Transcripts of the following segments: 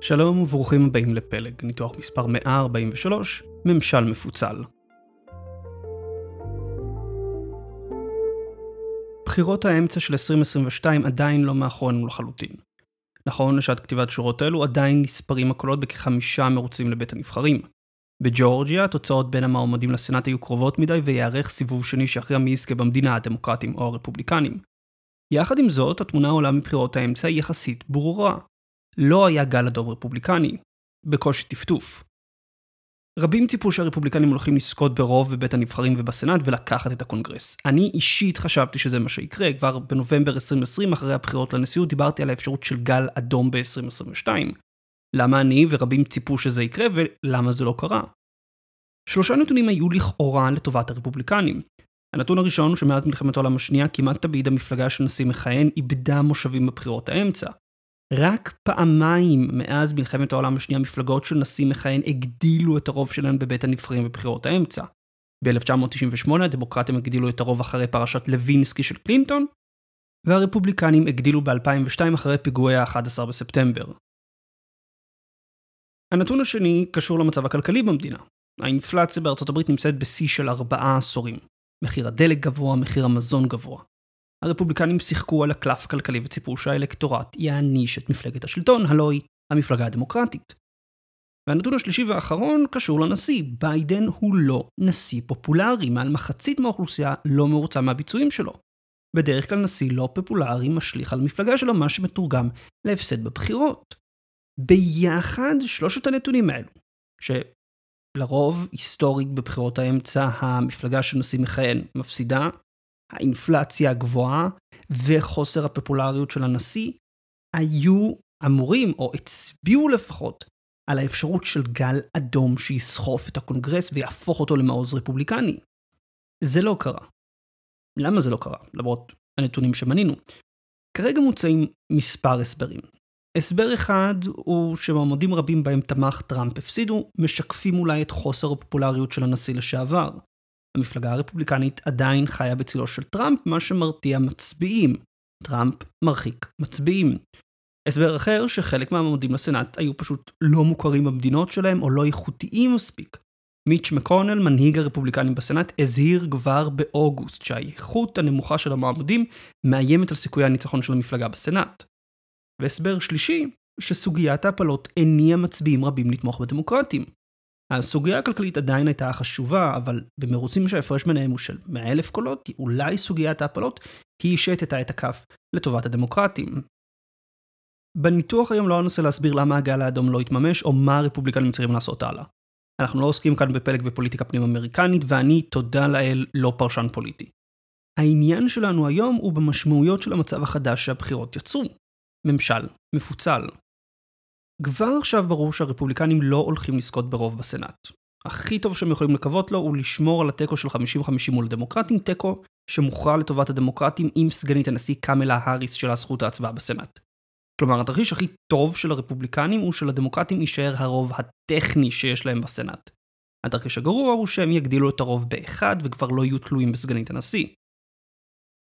שלום וברוכים הבאים לפלג, ניתוח מספר 143, ממשל מפוצל. בחירות האמצע של 2022 עדיין לא מאחורינו לחלוטין. נכון לשעת כתיבת שורות אלו עדיין נספרים הקולות בכחמישה מרוצים לבית הנבחרים. בג'ורג'יה התוצאות בין המועמדים לסנאט היו קרובות מדי וייערך סיבוב שני שיכריע מי יזכה במדינה הדמוקרטים או הרפובליקנים. יחד עם זאת, התמונה העולה מבחירות האמצע היא יחסית ברורה. לא היה גל אדום רפובליקני, בקושי טפטוף. רבים ציפו שהרפובליקנים הולכים לזכות ברוב בבית הנבחרים ובסנאט ולקחת את הקונגרס. אני אישית חשבתי שזה מה שיקרה, כבר בנובמבר 2020, אחרי הבחירות לנשיאות, דיברתי על האפשרות של גל אדום ב-2022. למה אני ורבים ציפו שזה יקרה ולמה זה לא קרה? שלושה נתונים היו לכאורה לטובת הרפובליקנים. הנתון הראשון הוא שמאז מלחמת העולם השנייה כמעט תמיד המפלגה של נשיא מכהן איבדה מושבים בבחירות האמצע. רק פעמיים מאז מלחמת העולם השנייה מפלגות של נשיא מכהן הגדילו את הרוב שלהן בבית הנבחרים בבחירות האמצע. ב-1998 הדמוקרטים הגדילו את הרוב אחרי פרשת לוינסקי של קלינטון, והרפובליקנים הגדילו ב-2002 אחרי פיגועי ה-11 בספטמבר. הנתון השני קשור למצב הכלכלי במדינה. האינפלציה בארצות הברית נמצאת בשיא של ארבעה עשורים. מחיר הדלק גבוה, מחיר המזון גבוה. הרפובליקנים שיחקו על הקלף הכלכלי וציפו שהאלקטורט יעניש את מפלגת השלטון, הלוא היא המפלגה הדמוקרטית. והנתון השלישי והאחרון קשור לנשיא. ביידן הוא לא נשיא פופולרי, מעל מחצית מהאוכלוסייה לא מרוצה מהביצועים שלו. בדרך כלל נשיא לא פופולרי משליך על מפלגה שלו, מה שמתורגם להפסד בבחירות. ביחד שלושת הנתונים האלו, שלרוב היסטורית בבחירות האמצע המפלגה של נשיא מכהן מפסידה, האינפלציה הגבוהה וחוסר הפופולריות של הנשיא, היו אמורים, או הצביעו לפחות, על האפשרות של גל אדום שיסחוף את הקונגרס ויהפוך אותו למעוז רפובליקני. זה לא קרה. למה זה לא קרה? למרות הנתונים שמנינו. כרגע מוצאים מספר הסברים. הסבר אחד הוא שמועמדים רבים בהם תמך טראמפ הפסידו, משקפים אולי את חוסר הפופולריות של הנשיא לשעבר. המפלגה הרפובליקנית עדיין חיה בצילו של טראמפ, מה שמרתיע מצביעים. טראמפ מרחיק מצביעים. הסבר אחר, שחלק מהמועמדים לסנאט היו פשוט לא מוכרים במדינות שלהם או לא איכותיים מספיק. מיץ' מקונל, מנהיג הרפובליקנים בסנאט, הזהיר כבר באוגוסט שהאיכות הנמוכה של המועמדים מאיימת על סיכויי הניצחון של המפלגה בסנאט. והסבר שלישי, שסוגיית ההפלות הניעה מצביעים רבים לתמוך בדמוקרטים. הסוגיה הכלכלית עדיין הייתה חשובה, אבל במרוצים שההפרש ביניהם הוא של 100 אלף קולות, אולי סוגיית ההפלות היא השתתה את הכף לטובת הדמוקרטים. בניתוח היום לא אנסה להסביר למה הגל האדום לא התממש, או מה הרפובליקנים צריכים לעשות הלאה. אנחנו לא עוסקים כאן בפלג בפוליטיקה פנים אמריקנית, ואני, תודה לאל, לא פרשן פוליטי. העניין שלנו היום הוא במשמעויות של המצב החדש שהבחירות יצרו. ממשל מפוצל. כבר עכשיו ברור שהרפובליקנים לא הולכים לזכות ברוב בסנאט. הכי טוב שהם יכולים לקוות לו הוא לשמור על התיקו של 50-50 מול הדמוקרטים, תיקו שמוכרע לטובת הדמוקרטים עם סגנית הנשיא קמלה האריס של הזכות ההצבעה בסנאט. כלומר, התרחיש הכי טוב של הרפובליקנים הוא שלדמוקרטים יישאר הרוב הטכני שיש להם בסנאט. התרחיש הגרוע הוא שהם יגדילו את הרוב באחד וכבר לא יהיו תלויים בסגנית הנשיא.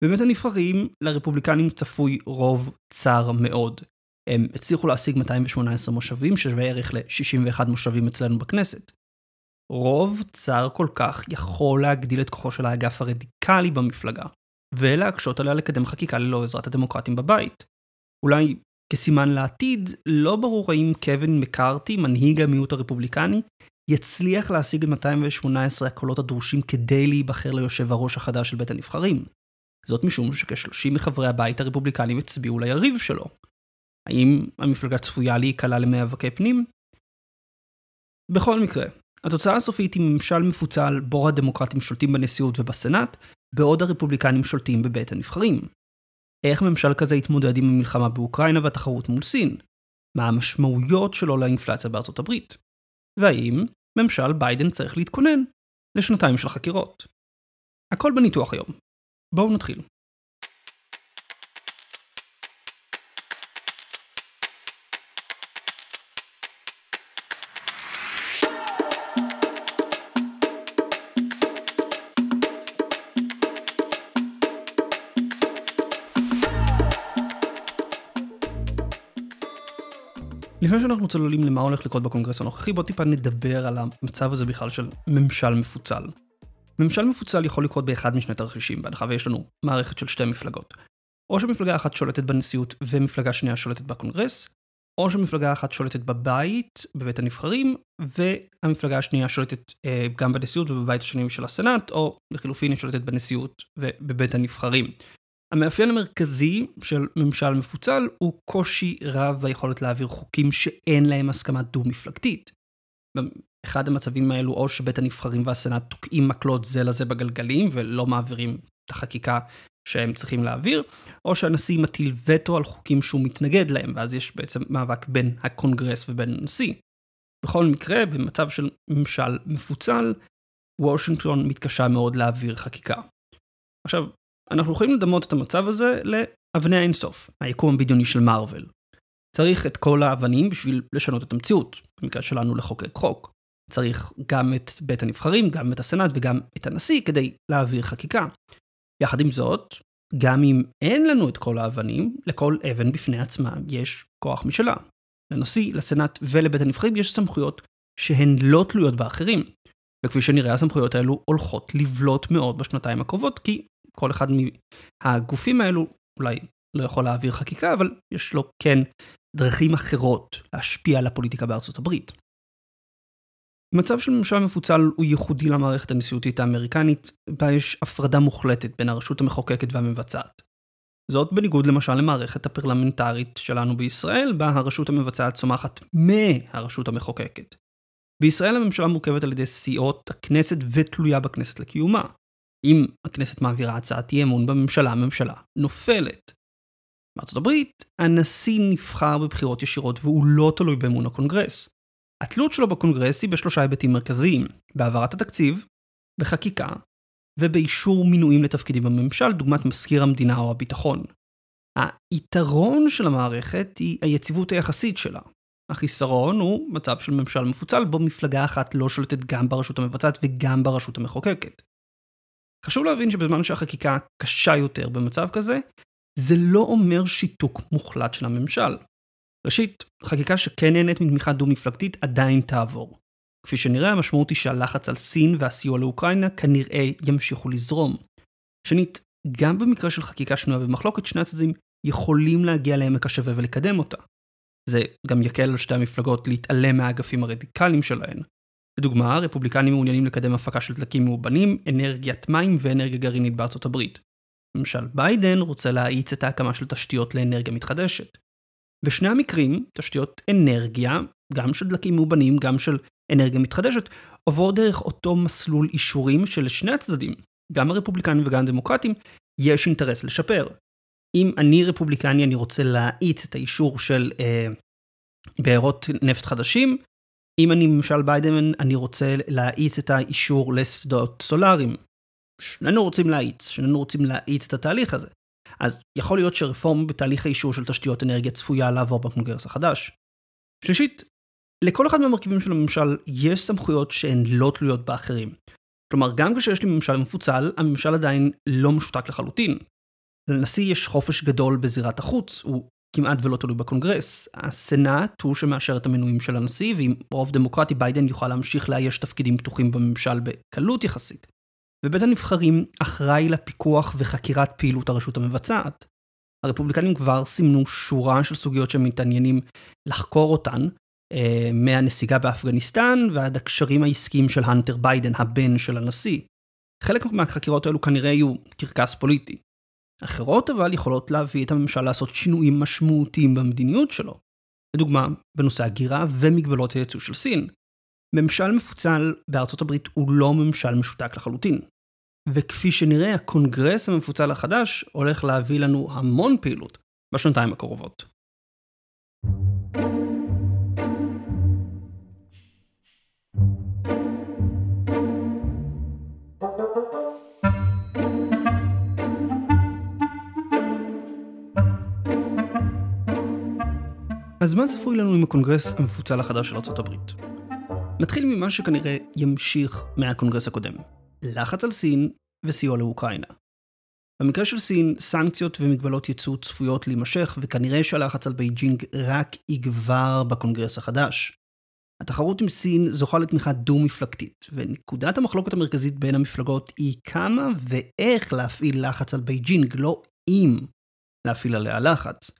בבית הנבחרים, לרפובליקנים צפוי רוב צר מאוד. הם הצליחו להשיג 218 מושבים, ששווה ערך ל-61 מושבים אצלנו בכנסת. רוב צר כל כך יכול להגדיל את כוחו של האגף הרדיקלי במפלגה, ולהקשות עליה לקדם חקיקה ללא עזרת הדמוקרטים בבית. אולי כסימן לעתיד, לא ברור האם קווין מקארתי, מנהיג המיעוט הרפובליקני, יצליח להשיג את 218 הקולות הדרושים כדי להיבחר ליושב הראש החדש של בית הנבחרים. זאת משום שכ-30 מחברי הבית הרפובליקנים הצביעו ליריב שלו. האם המפלגה צפויה להיקלע למאבקי פנים? בכל מקרה, התוצאה הסופית היא ממשל מפוצל בו הדמוקרטים שולטים בנשיאות ובסנאט, בעוד הרפובליקנים שולטים בבית הנבחרים. איך ממשל כזה יתמודד עם המלחמה באוקראינה והתחרות מול סין? מה המשמעויות שלו לאינפלציה בארצות הברית? והאם ממשל ביידן צריך להתכונן לשנתיים של חקירות? הכל בניתוח היום. בואו נתחיל. לפני שאנחנו צוללים למה הולך לקרות בקונגרס הנוכחי, בוא טיפה נדבר על המצב הזה בכלל של ממשל מפוצל. ממשל מפוצל יכול לקרות באחד משני תרחישים, בהנחה ויש לנו מערכת של שתי מפלגות. או שמפלגה אחת שולטת בנשיאות ומפלגה שנייה שולטת בקונגרס, או שמפלגה אחת שולטת בבית, בבית הנבחרים, והמפלגה השנייה שולטת אה, גם בנשיאות ובבית השני של הסנאט, או לחילופין היא שולטת בנשיאות ובבית הנבחרים. המאפיין המרכזי של ממשל מפוצל הוא קושי רב ביכולת להעביר חוקים שאין להם הסכמה דו-מפלגתית. באחד המצבים האלו או שבית הנבחרים והסנאט תוקעים מקלות זה לזה בגלגלים ולא מעבירים את החקיקה שהם צריכים להעביר, או שהנשיא מטיל וטו על חוקים שהוא מתנגד להם, ואז יש בעצם מאבק בין הקונגרס ובין הנשיא. בכל מקרה, במצב של ממשל מפוצל, וושינגטון מתקשה מאוד להעביר חקיקה. עכשיו, אנחנו יכולים לדמות את המצב הזה לאבני האינסוף, היקום הבדיוני של מארוול. צריך את כל האבנים בשביל לשנות את המציאות, במקרה שלנו לחוקק חוק. צריך גם את בית הנבחרים, גם את הסנאט וגם את הנשיא כדי להעביר חקיקה. יחד עם זאת, גם אם אין לנו את כל האבנים, לכל אבן בפני עצמה יש כוח משלה. לנשיא, לסנאט ולבית הנבחרים יש סמכויות שהן לא תלויות באחרים. וכפי שנראה, הסמכויות האלו הולכות לבלוט מאוד בשנתיים הקרובות, כי כל אחד מהגופים האלו אולי לא יכול להעביר חקיקה, אבל יש לו כן דרכים אחרות להשפיע על הפוליטיקה בארצות הברית. מצב של ממשלה מפוצל הוא ייחודי למערכת הנשיאותית האמריקנית, בה יש הפרדה מוחלטת בין הרשות המחוקקת והמבצעת. זאת בניגוד למשל למערכת הפרלמנטרית שלנו בישראל, בה הרשות המבצעת צומחת מהרשות המחוקקת. בישראל הממשלה מורכבת על ידי סיעות הכנסת ותלויה בכנסת לקיומה. אם הכנסת מעבירה הצעת אי אמון בממשלה, הממשלה נופלת. בארצות הברית, הנשיא נבחר בבחירות ישירות והוא לא תלוי באמון הקונגרס. התלות שלו בקונגרס היא בשלושה היבטים מרכזיים, בהעברת התקציב, בחקיקה, ובאישור מינויים לתפקידים בממשל, דוגמת מזכיר המדינה או הביטחון. היתרון של המערכת היא היציבות היחסית שלה. החיסרון הוא מצב של ממשל מפוצל, בו מפלגה אחת לא שולטת גם ברשות המבצעת וגם ברשות המחוקקת. חשוב להבין שבזמן שהחקיקה קשה יותר במצב כזה, זה לא אומר שיתוק מוחלט של הממשל. ראשית, חקיקה שכן נהנית מתמיכה דו-מפלגתית עדיין תעבור. כפי שנראה, המשמעות היא שהלחץ על סין והסיוע לאוקראינה כנראה ימשיכו לזרום. שנית, גם במקרה של חקיקה שנויה במחלוקת, שני הצדדים יכולים להגיע לעמק השווה ולקדם אותה. זה גם יקל על שתי המפלגות להתעלם מהאגפים הרדיקליים שלהן. לדוגמה, הרפובליקנים מעוניינים לקדם הפקה של דלקים מאובנים, אנרגיית מים ואנרגיה גרעינית בארצות הברית. ממשל ביידן רוצה להאיץ את ההקמה של תשתיות לאנרגיה מתחדשת. בשני המקרים, תשתיות אנרגיה, גם של דלקים מאובנים, גם של אנרגיה מתחדשת, עובור דרך אותו מסלול אישורים שלשני הצדדים, גם הרפובליקנים וגם הדמוקרטים, יש אינטרס לשפר. אם אני רפובליקני, אני רוצה להאיץ את האישור של אה, בארות נפט חדשים, אם אני ממשל ביידן, אני רוצה להאיץ את האישור לשדות סולאריים. שנינו רוצים להאיץ, שנינו רוצים להאיץ את התהליך הזה. אז יכול להיות שרפורמה בתהליך האישור של תשתיות אנרגיה צפויה לעבור בקונגרס החדש. שלישית, לכל אחד מהמרכיבים של הממשל יש סמכויות שהן לא תלויות באחרים. כלומר, גם כשיש לי ממשל מפוצל, הממשל עדיין לא משותק לחלוטין. לנשיא יש חופש גדול בזירת החוץ, הוא כמעט ולא תלוי בקונגרס. הסנאט הוא שמאשר את המינויים של הנשיא, ועם רוב דמוקרטי ביידן יוכל להמשיך לאייש תפקידים פתוחים בממשל בקלות יחסית. ובית הנבחרים אחראי לפיקוח וחקירת פעילות הרשות המבצעת. הרפובליקנים כבר סימנו שורה של סוגיות שהם מתעניינים לחקור אותן, אה, מהנסיגה באפגניסטן ועד הקשרים העסקיים של הנטר ביידן, הבן של הנשיא. חלק מהחקירות האלו כנראה יהיו קרקס פוליטי. אחרות אבל יכולות להביא את הממשל לעשות שינויים משמעותיים במדיניות שלו. לדוגמה, בנושא הגירה ומגבלות הייצוא של סין. ממשל מפוצל בארצות הברית הוא לא ממשל משותק לחלוטין. וכפי שנראה, הקונגרס המפוצל החדש הולך להביא לנו המון פעילות בשנתיים הקרובות. אז מה צפוי לנו עם הקונגרס המפוצל החדש של ארה"ב? נתחיל ממה שכנראה ימשיך מהקונגרס הקודם. לחץ על סין וסיוע לאוקראינה. במקרה של סין, סנקציות ומגבלות ייצוא צפויות להימשך, וכנראה שהלחץ על בייג'ינג רק יגבר בקונגרס החדש. התחרות עם סין זוכה לתמיכה דו-מפלגתית, ונקודת המחלוקת המרכזית בין המפלגות היא כמה ואיך להפעיל לחץ על בייג'ינג, לא אם להפעיל עליה לחץ.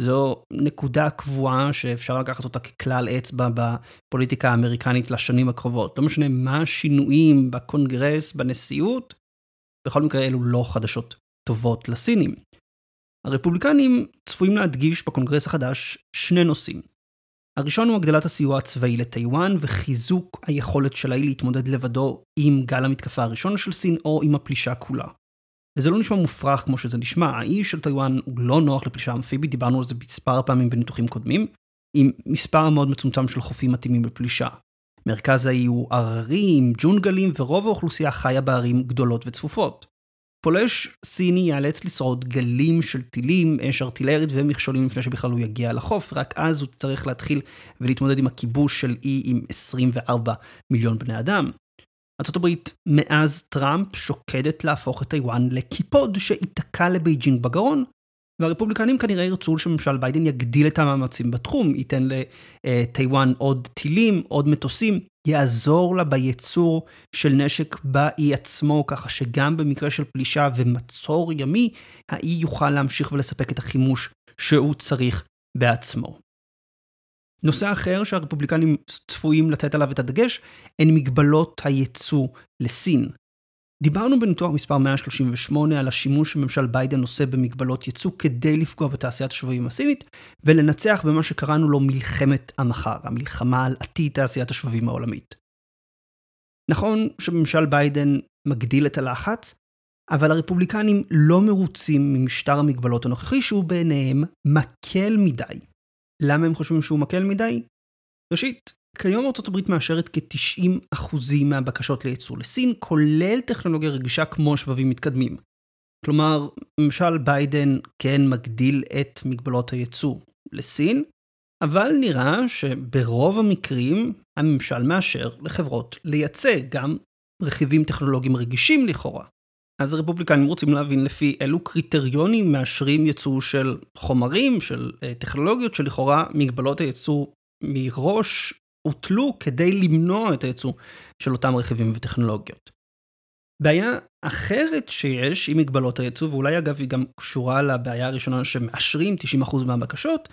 זו נקודה קבועה שאפשר לקחת אותה ככלל אצבע בפוליטיקה האמריקנית לשנים הקרובות. לא משנה מה השינויים בקונגרס, בנשיאות, בכל מקרה אלו לא חדשות טובות לסינים. הרפובליקנים צפויים להדגיש בקונגרס החדש שני נושאים. הראשון הוא הגדלת הסיוע הצבאי לטיוואן וחיזוק היכולת של האי להתמודד לבדו עם גל המתקפה הראשון של סין או עם הפלישה כולה. וזה לא נשמע מופרך כמו שזה נשמע, האי של טיוואן הוא לא נוח לפלישה אמפיבית, דיברנו על זה מספר פעמים בניתוחים קודמים, עם מספר מאוד מצומצם של חופים מתאימים לפלישה. מרכז האי הוא הררי עם ג'ונגלים ורוב האוכלוסייה חיה בערים גדולות וצפופות. פולש סיני ייאלץ לשרוד גלים של טילים, אש ארטילרית ומכשולים לפני שבכלל הוא יגיע לחוף, רק אז הוא צריך להתחיל ולהתמודד עם הכיבוש של אי עם 24 מיליון בני אדם. ארה"ב מאז טראמפ שוקדת להפוך את טיוואן לקיפוד שייתקע לבייג'ינג בגרון, והרפובליקנים כנראה ירצו שממשל ביידן יגדיל את המאמצים בתחום, ייתן לטיוואן עוד טילים, עוד מטוסים, יעזור לה בייצור של נשק באי עצמו, ככה שגם במקרה של פלישה ומצור ימי, האי יוכל להמשיך ולספק את החימוש שהוא צריך בעצמו. נושא אחר שהרפובליקנים צפויים לתת עליו את הדגש, הן מגבלות הייצוא לסין. דיברנו בניתוח מספר 138 על השימוש שממשל ביידן עושה במגבלות ייצוא כדי לפגוע בתעשיית השבבים הסינית, ולנצח במה שקראנו לו מלחמת המחר, המלחמה על עתיד תעשיית השבבים העולמית. נכון שממשל ביידן מגדיל את הלחץ, אבל הרפובליקנים לא מרוצים ממשטר המגבלות הנוכחי שהוא בעיניהם מקל מדי. למה הם חושבים שהוא מקל מדי? ראשית, כיום ארה"ב מאשרת כ-90% מהבקשות לייצוא לסין, כולל טכנולוגיה רגישה כמו שבבים מתקדמים. כלומר, ממשל ביידן כן מגדיל את מגבלות הייצוא לסין, אבל נראה שברוב המקרים הממשל מאשר לחברות לייצא גם רכיבים טכנולוגיים רגישים לכאורה. אז הרפובליקנים רוצים להבין לפי אילו קריטריונים מאשרים ייצוא של חומרים, של אה, טכנולוגיות, שלכאורה מגבלות הייצוא מראש הוטלו כדי למנוע את הייצוא של אותם רכיבים וטכנולוגיות. בעיה אחרת שיש עם מגבלות הייצוא, ואולי אגב היא גם קשורה לבעיה הראשונה שמאשרים 90% מהבקשות,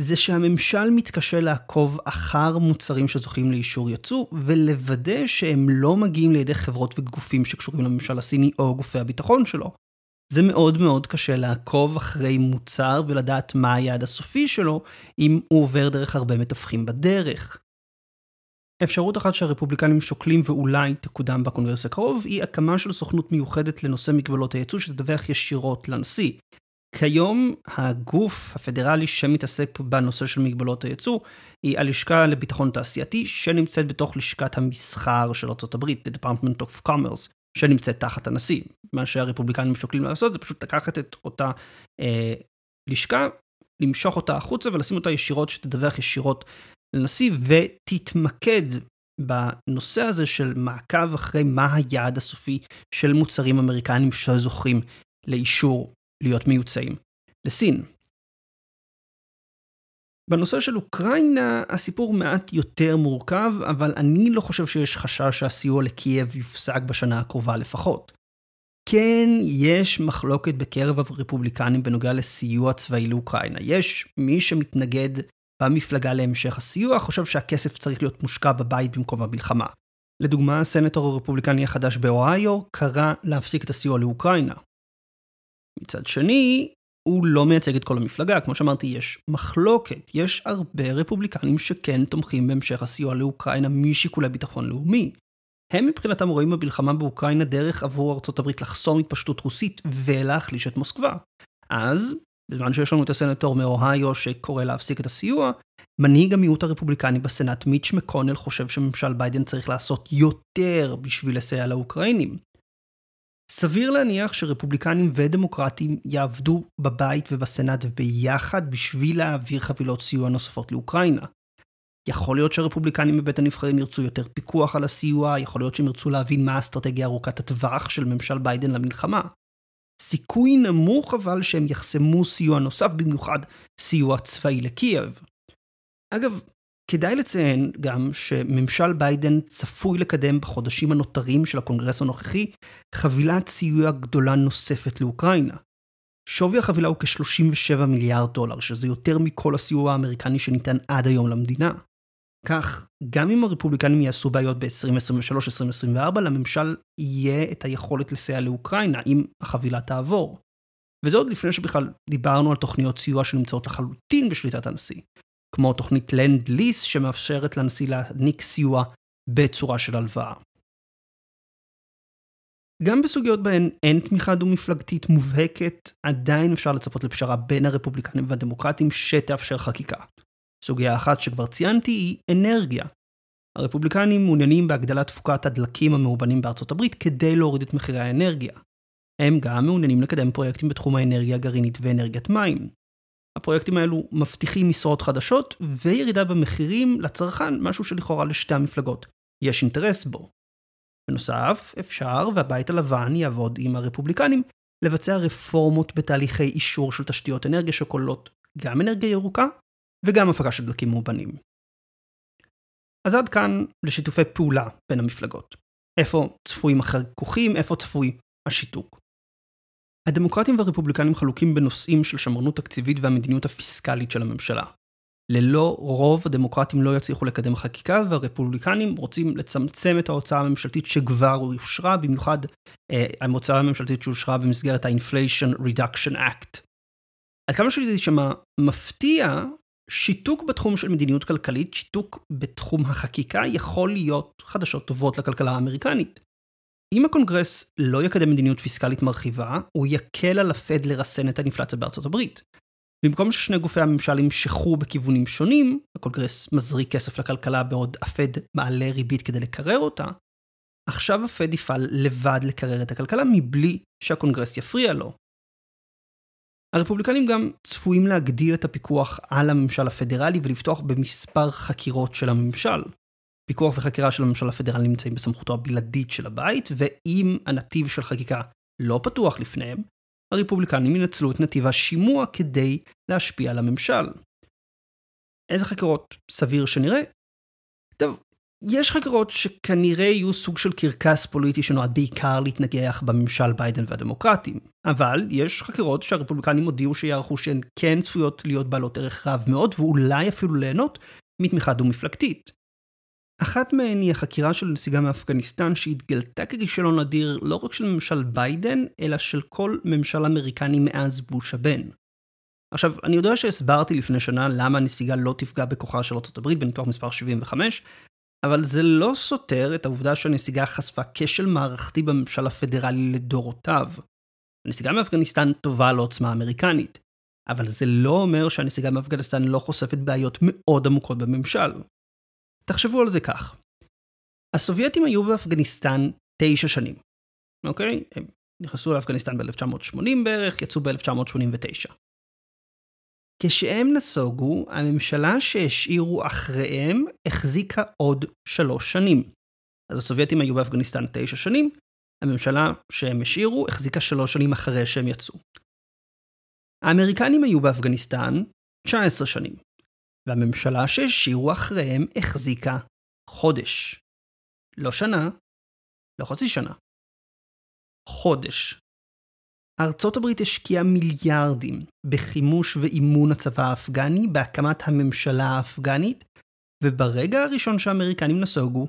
זה שהממשל מתקשה לעקוב אחר מוצרים שזוכים לאישור יצוא, ולוודא שהם לא מגיעים לידי חברות וגופים שקשורים לממשל הסיני או גופי הביטחון שלו. זה מאוד מאוד קשה לעקוב אחרי מוצר ולדעת מה היעד הסופי שלו, אם הוא עובר דרך הרבה מתווכים בדרך. אפשרות אחת שהרפובליקנים שוקלים ואולי תקודם בקונגרס הקרוב, היא הקמה של סוכנות מיוחדת לנושא מגבלות הייצוא שתדווח ישירות לנשיא. כיום הגוף הפדרלי שמתעסק בנושא של מגבלות הייצוא היא הלשכה לביטחון תעשייתי שנמצאת בתוך לשכת המסחר של ארה"ב, The Department of Commerce, שנמצאת תחת הנשיא. מה שהרפובליקנים שוקלים לעשות זה פשוט לקחת את אותה אה, לשכה, למשוך אותה החוצה ולשים אותה ישירות, שתדווח ישירות לנשיא ותתמקד בנושא הזה של מעקב אחרי מה היעד הסופי של מוצרים אמריקנים שזוכים לאישור להיות מיוצאים לסין. בנושא של אוקראינה הסיפור מעט יותר מורכב, אבל אני לא חושב שיש חשש שהסיוע לקייב יופסק בשנה הקרובה לפחות. כן, יש מחלוקת בקרב הרפובליקנים בנוגע לסיוע צבאי לאוקראינה. יש מי שמתנגד במפלגה להמשך הסיוע, חושב שהכסף צריך להיות מושקע בבית במקום במלחמה. לדוגמה, הסנטור הרפובליקני החדש באוהיו קרא להפסיק את הסיוע לאוקראינה. מצד שני, הוא לא מייצג את כל המפלגה, כמו שאמרתי, יש מחלוקת, יש הרבה רפובליקנים שכן תומכים בהמשך הסיוע לאוקראינה משיקולי ביטחון לאומי. הם מבחינתם רואים במלחמה באוקראינה דרך עבור ארצות הברית לחסום התפשטות רוסית ולהחליש את מוסקבה. אז, בזמן שיש לנו את הסנטור מאוהיו שקורא להפסיק את הסיוע, מנהיג המיעוט הרפובליקני בסנאט מיץ' מקונל חושב שממשל ביידן צריך לעשות יותר בשביל לסייע לאוקראינים. סביר להניח שרפובליקנים ודמוקרטים יעבדו בבית ובסנאט ביחד בשביל להעביר חבילות סיוע נוספות לאוקראינה. יכול להיות שהרפובליקנים בבית הנבחרים ירצו יותר פיקוח על הסיוע, יכול להיות שהם ירצו להבין מה האסטרטגיה ארוכת הטווח של ממשל ביידן למלחמה. סיכוי נמוך אבל שהם יחסמו סיוע נוסף, במיוחד סיוע צבאי לקייב. אגב, כדאי לציין גם שממשל ביידן צפוי לקדם בחודשים הנותרים של הקונגרס הנוכחי חבילת סיוע גדולה נוספת לאוקראינה. שווי החבילה הוא כ-37 מיליארד דולר, שזה יותר מכל הסיוע האמריקני שניתן עד היום למדינה. כך, גם אם הרפובליקנים יעשו בעיות ב-2023-2024, לממשל יהיה את היכולת לסייע לאוקראינה אם החבילה תעבור. וזה עוד לפני שבכלל דיברנו על תוכניות סיוע שנמצאות לחלוטין בשליטת הנשיא, כמו תוכנית לנד ליס שמאפשרת לנשיא להעניק סיוע בצורה של הלוואה. גם בסוגיות בהן אין תמיכה דו-מפלגתית מובהקת, עדיין אפשר לצפות לפשרה בין הרפובליקנים והדמוקרטים שתאפשר חקיקה. סוגיה אחת שכבר ציינתי היא אנרגיה. הרפובליקנים מעוניינים בהגדלת תפוקת הדלקים המאובנים בארצות הברית כדי להוריד את מחירי האנרגיה. הם גם מעוניינים לקדם פרויקטים בתחום האנרגיה הגרעינית ואנרגיית מים. הפרויקטים האלו מבטיחים משרות חדשות וירידה במחירים לצרכן, משהו שלכאורה לשתי המפלגות יש אינטרס בו. בנוסף, אפשר, והבית הלבן יעבוד עם הרפובליקנים, לבצע רפורמות בתהליכי אישור של תשתיות אנרגיה שכוללות גם אנרגיה ירוקה וגם הפקה של דלקים מאובנים. אז עד כאן לשיתופי פעולה בין המפלגות. איפה צפויים החיכוכים, איפה צפוי השיתוק. הדמוקרטים והרפובליקנים חלוקים בנושאים של שמרנות תקציבית והמדיניות הפיסקלית של הממשלה. ללא רוב הדמוקרטים לא יצליחו לקדם חקיקה והרפובליקנים רוצים לצמצם את ההוצאה הממשלתית שכבר אושרה, במיוחד אה, ההוצאה הממשלתית שאושרה במסגרת ה-Inflation Reduction Act. עד כמה שזה יישמע מפתיע, שיתוק בתחום של מדיניות כלכלית, שיתוק בתחום החקיקה, יכול להיות חדשות טובות לכלכלה האמריקנית. אם הקונגרס לא יקדם מדיניות פיסקלית מרחיבה, הוא יקל על הפד לרסן את האינפלציה בארצות הברית. במקום ששני גופי הממשל ימשכו בכיוונים שונים, הקונגרס מזריק כסף לכלכלה בעוד הפד מעלה ריבית כדי לקרר אותה, עכשיו הפד יפעל לבד לקרר את הכלכלה מבלי שהקונגרס יפריע לו. הרפובליקנים גם צפויים להגדיל את הפיקוח על הממשל הפדרלי ולפתוח במספר חקירות של הממשל. פיקוח וחקירה של הממשל הפדרלי נמצאים בסמכותו הבלעדית של הבית, ואם הנתיב של חקיקה לא פתוח לפניהם, הרפובליקנים ינצלו את נתיב השימוע כדי להשפיע על הממשל. איזה חקירות סביר שנראה? טוב, יש חקירות שכנראה יהיו סוג של קרקס פוליטי שנועד בעיקר להתנגח בממשל ביידן והדמוקרטים. אבל יש חקירות שהרפובליקנים הודיעו שיערכו שהן כן צפויות להיות בעלות ערך רב מאוד, ואולי אפילו ליהנות מתמיכה דו-מפלגתית. אחת מהן היא החקירה של נסיגה מאפגניסטן שהתגלתה ככישלון אדיר לא רק של ממשל ביידן, אלא של כל ממשל אמריקני מאז בוש הבן. עכשיו, אני יודע שהסברתי לפני שנה למה הנסיגה לא תפגע בכוחה של ארה"ב בניתוח מספר 75, אבל זה לא סותר את העובדה שהנסיגה חשפה כשל מערכתי בממשל הפדרלי לדורותיו. הנסיגה מאפגניסטן טובה לעוצמה האמריקנית, אבל זה לא אומר שהנסיגה מאפגניסטן לא חושפת בעיות מאוד עמוקות בממשל. תחשבו על זה כך. הסובייטים היו באפגניסטן תשע שנים, אוקיי? הם נכנסו לאפגניסטן ב-1980 בערך, יצאו ב-1989. כשהם נסוגו, הממשלה שהשאירו אחריהם החזיקה עוד שלוש שנים. אז הסובייטים היו באפגניסטן תשע שנים, הממשלה שהם השאירו החזיקה שלוש שנים אחרי שהם יצאו. האמריקנים היו באפגניסטן 19 שנים, והממשלה שהשאירו אחריהם החזיקה חודש. לא שנה, לא חצי שנה. חודש. ארצות הברית השקיעה מיליארדים בחימוש ואימון הצבא האפגני, בהקמת הממשלה האפגנית, וברגע הראשון שהאמריקנים נסוגו,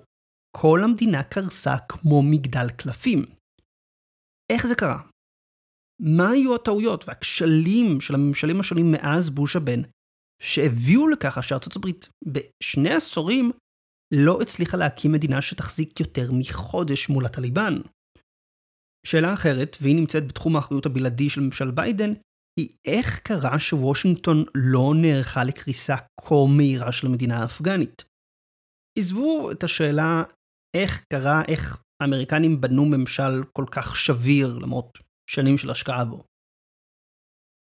כל המדינה קרסה כמו מגדל קלפים. איך זה קרה? מה היו הטעויות והכשלים של הממשלים השונים מאז בוש הבן, שהביאו לכך שארצות הברית בשני עשורים לא הצליחה להקים מדינה שתחזיק יותר מחודש מול הטליבן? שאלה אחרת, והיא נמצאת בתחום האחריות הבלעדי של ממשל ביידן, היא איך קרה שוושינגטון לא נערכה לקריסה כה מהירה של המדינה האפגנית? עזבו את השאלה איך קרה, איך האמריקנים בנו ממשל כל כך שביר למרות שנים של השקעה בו.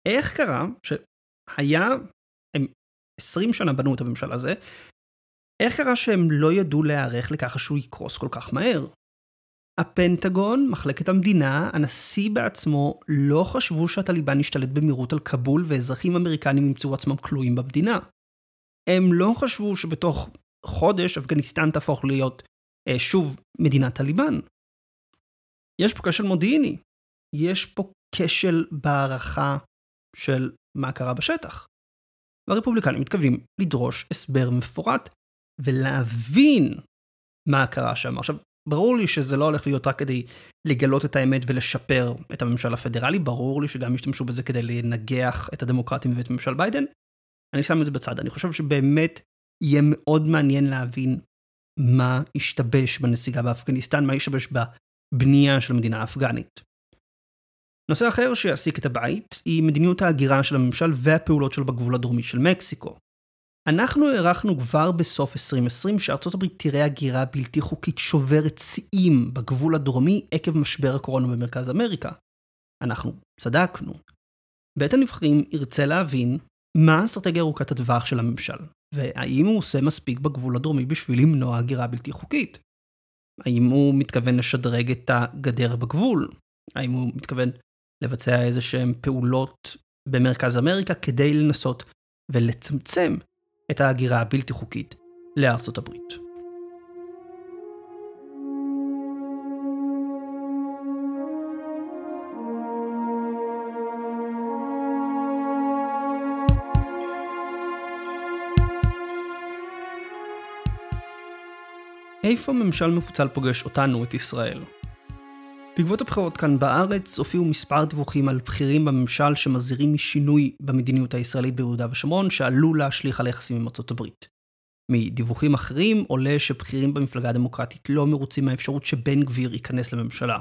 איך קרה שהיה, 20 שנה בנו את הממשל הזה, איך קרה שהם לא ידעו להיערך לככה שהוא יקרוס כל כך מהר? הפנטגון, מחלקת המדינה, הנשיא בעצמו, לא חשבו שהטליבן ישתלט במהירות על כבול ואזרחים אמריקנים ימצאו עצמם כלואים במדינה. הם לא חשבו שבתוך חודש אפגניסטן תהפוך להיות אה, שוב מדינת טליבן. יש פה כשל מודיעיני, יש פה כשל בהערכה של מה קרה בשטח. והרפובליקנים מתכוונים לדרוש הסבר מפורט ולהבין מה קרה שם. עכשיו, ברור לי שזה לא הולך להיות רק כדי לגלות את האמת ולשפר את הממשל הפדרלי, ברור לי שגם ישתמשו בזה כדי לנגח את הדמוקרטים ואת ממשל ביידן. אני שם את זה בצד, אני חושב שבאמת יהיה מאוד מעניין להבין מה השתבש בנסיגה באפגניסטן, מה השתבש בבנייה של המדינה האפגנית. נושא אחר שיעסיק את הבית היא מדיניות ההגירה של הממשל והפעולות שלו בגבול הדרומי של מקסיקו. אנחנו הערכנו כבר בסוף 2020 שארצות הברית תראה הגירה בלתי חוקית שוברת שיאים בגבול הדרומי עקב משבר הקורונה במרכז אמריקה. אנחנו צדקנו. בית הנבחרים ירצה להבין מה האסטרטגיה ארוכת הטווח של הממשל, והאם הוא עושה מספיק בגבול הדרומי בשביל למנוע הגירה בלתי חוקית. האם הוא מתכוון לשדרג את הגדר בגבול? האם הוא מתכוון לבצע איזה שהן פעולות במרכז אמריקה כדי לנסות ולצמצם את ההגירה הבלתי חוקית לארצות הברית. איפה ממשל מפוצל פוגש אותנו, את ישראל? בעקבות הבחירות כאן בארץ הופיעו מספר דיווחים על בכירים בממשל שמזהירים משינוי במדיניות הישראלית ביהודה ושומרון שעלול להשליך על היחסים עם ארצות הברית. מדיווחים אחרים עולה שבכירים במפלגה הדמוקרטית לא מרוצים מהאפשרות שבן גביר ייכנס לממשלה.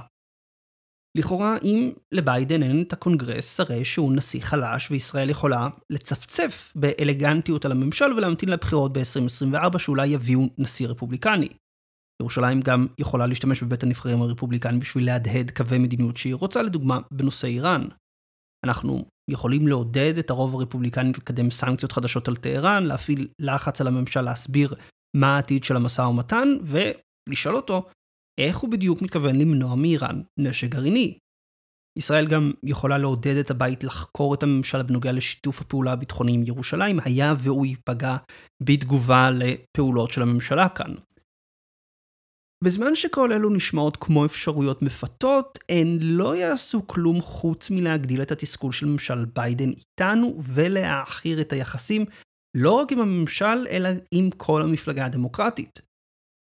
לכאורה, אם לביידן אין את הקונגרס, הרי שהוא נשיא חלש וישראל יכולה לצפצף באלגנטיות על הממשל ולהמתין לבחירות ב-2024 שאולי יביאו נשיא רפובליקני. ירושלים גם יכולה להשתמש בבית הנבחרים הרפובליקני בשביל להדהד קווי מדיניות שהיא רוצה, לדוגמה, בנושא איראן. אנחנו יכולים לעודד את הרוב הרפובליקני לקדם סנקציות חדשות על טהרן, להפעיל לחץ על הממשל להסביר מה העתיד של המשא ומתן, ולשאול אותו איך הוא בדיוק מתכוון למנוע מאיראן נשק גרעיני. ישראל גם יכולה לעודד את הבית לחקור את הממשל בנוגע לשיתוף הפעולה הביטחוני עם ירושלים, היה והוא ייפגע בתגובה לפעולות של הממשלה כאן. בזמן שכל אלו נשמעות כמו אפשרויות מפתות, הן לא יעשו כלום חוץ מלהגדיל את התסכול של ממשל ביידן איתנו ולהעכיר את היחסים לא רק עם הממשל, אלא עם כל המפלגה הדמוקרטית.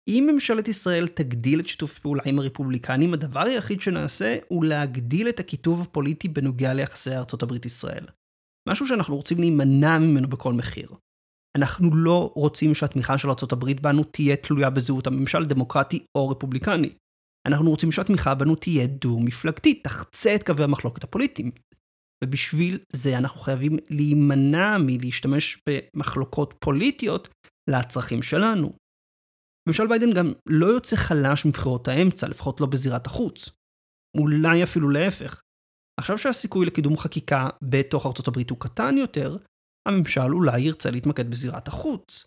אם ממשלת ישראל תגדיל את שיתוף הפעולה עם הרפובליקנים, הדבר היחיד שנעשה הוא להגדיל את הקיטוב הפוליטי בנוגע ליחסי ארצות הברית-ישראל. משהו שאנחנו רוצים להימנע ממנו בכל מחיר. אנחנו לא רוצים שהתמיכה של ארה"ב בנו תהיה תלויה בזהות הממשל דמוקרטי או רפובליקני. אנחנו רוצים שהתמיכה בנו תהיה דו-מפלגתית, תחצה את קווי המחלוקת הפוליטיים. ובשביל זה אנחנו חייבים להימנע מלהשתמש במחלוקות פוליטיות לצרכים שלנו. ממשל ביידן גם לא יוצא חלש מבחירות האמצע, לפחות לא בזירת החוץ. אולי אפילו להפך. עכשיו שהסיכוי לקידום חקיקה בתוך ארצות הברית הוא קטן יותר, הממשל אולי ירצה להתמקד בזירת החוץ.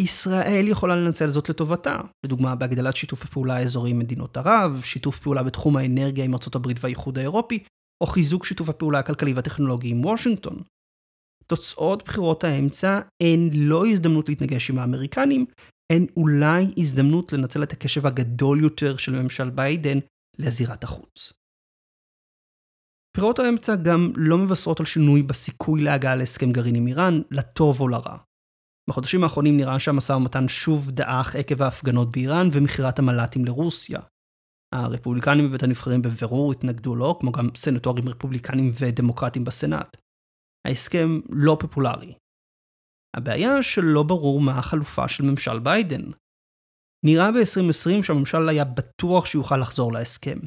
ישראל יכולה לנצל זאת לטובתה, לדוגמה בהגדלת שיתוף הפעולה האזורי עם מדינות ערב, שיתוף פעולה בתחום האנרגיה עם ארצות הברית והאיחוד האירופי, או חיזוק שיתוף הפעולה הכלכלי והטכנולוגי עם וושינגטון. תוצאות בחירות האמצע הן לא הזדמנות להתנגש עם האמריקנים, הן אולי הזדמנות לנצל את הקשב הגדול יותר של ממשל ביידן לזירת החוץ. בחירות האמצע גם לא מבשרות על שינוי בסיכוי להגעה להסכם גרעין עם איראן, לטוב או לרע. בחודשים האחרונים נראה שהמשא ומתן שוב דעך עקב ההפגנות באיראן ומכירת המל"טים לרוסיה. הרפובליקנים בבית הנבחרים בבירור התנגדו לו, כמו גם סנטורים רפובליקנים ודמוקרטים בסנאט. ההסכם לא פופולרי. הבעיה שלא ברור מה החלופה של ממשל ביידן. נראה ב-2020 שהממשל היה בטוח שיוכל לחזור להסכם.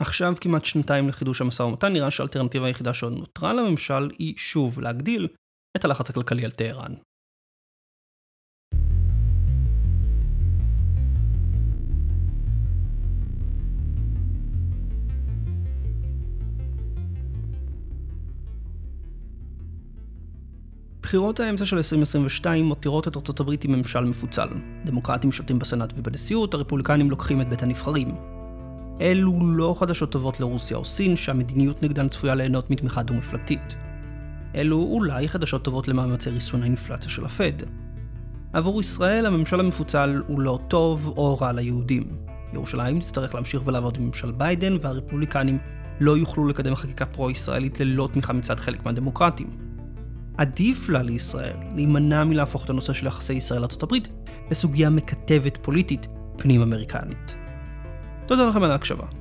עכשיו כמעט שנתיים לחידוש המשא ומתן נראה שהאלטרנטיבה היחידה שעוד נותרה לממשל היא שוב להגדיל את הלחץ הכלכלי על טהרן. בחירות האמצע של 2022 מותירות את ארצות הברית עם ממשל מפוצל. דמוקרטים שולטים בסנאט ובנשיאות, הרפובליקנים לוקחים את בית הנבחרים. אלו לא חדשות טובות לרוסיה או סין, שהמדיניות נגדן צפויה ליהנות מתמיכה דו-מפלגתית. אלו אולי חדשות טובות למאמצי ריסון האינפלציה של הפד. עבור ישראל הממשל המפוצל הוא לא טוב או רע ליהודים. ירושלים תצטרך להמשיך ולעבוד עם ממשל ביידן, והרפובליקנים לא יוכלו לקדם חקיקה פרו-ישראלית ללא תמיכה מצד חלק מהדמוקרטים. עדיף לה לישראל להימנע מלהפוך את הנושא של יחסי ישראל-ארה"ב לסוגיה מקטבת פוליטית פנים-אמריקנית. תודה לכם על ההקשבה.